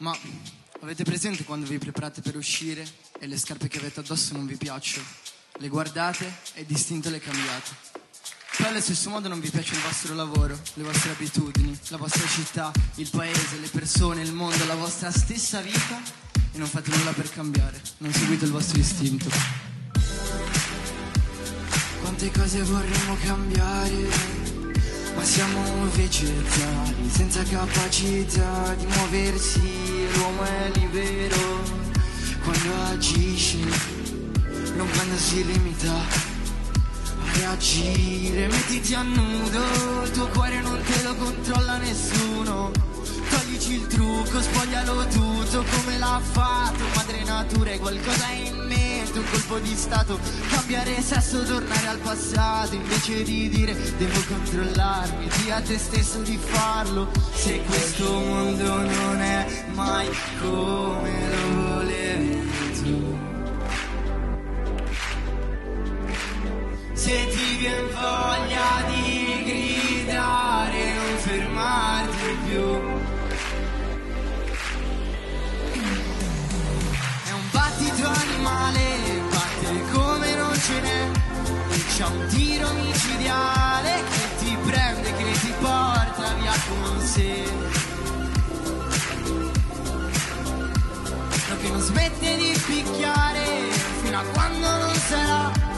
Ma avete presente quando vi preparate per uscire e le scarpe che avete addosso non vi piacciono? Le guardate e distinto le cambiate. Poi allo stesso modo non vi piace il vostro lavoro, le vostre abitudini, la vostra città, il paese, le persone, il mondo, la vostra stessa vita e non fate nulla per cambiare, non seguite il vostro istinto. Quante cose vorremmo cambiare ma siamo vegetali senza capacità di muoversi l'uomo è libero. Quando agisce non quando si limita a reagire. Mettiti a nudo il tuo cuore non te lo controlla nessuno. Toglici il trucco spoglialo tutto come l'ha fatto madre natura è qualcosa in mente un colpo di stato. Cambiare sesso tornare al passato invece di dire devo controllarmi a te stesso di farlo. Se questo mondo non è mai come lo volevi tu. Se ti viene voglia di gridare non fermarti più. È un battito animale, batte come non ce n'è, c'ha un tiro micidiale. sera Lo che non smette di picchiare Fino a quando non sarà.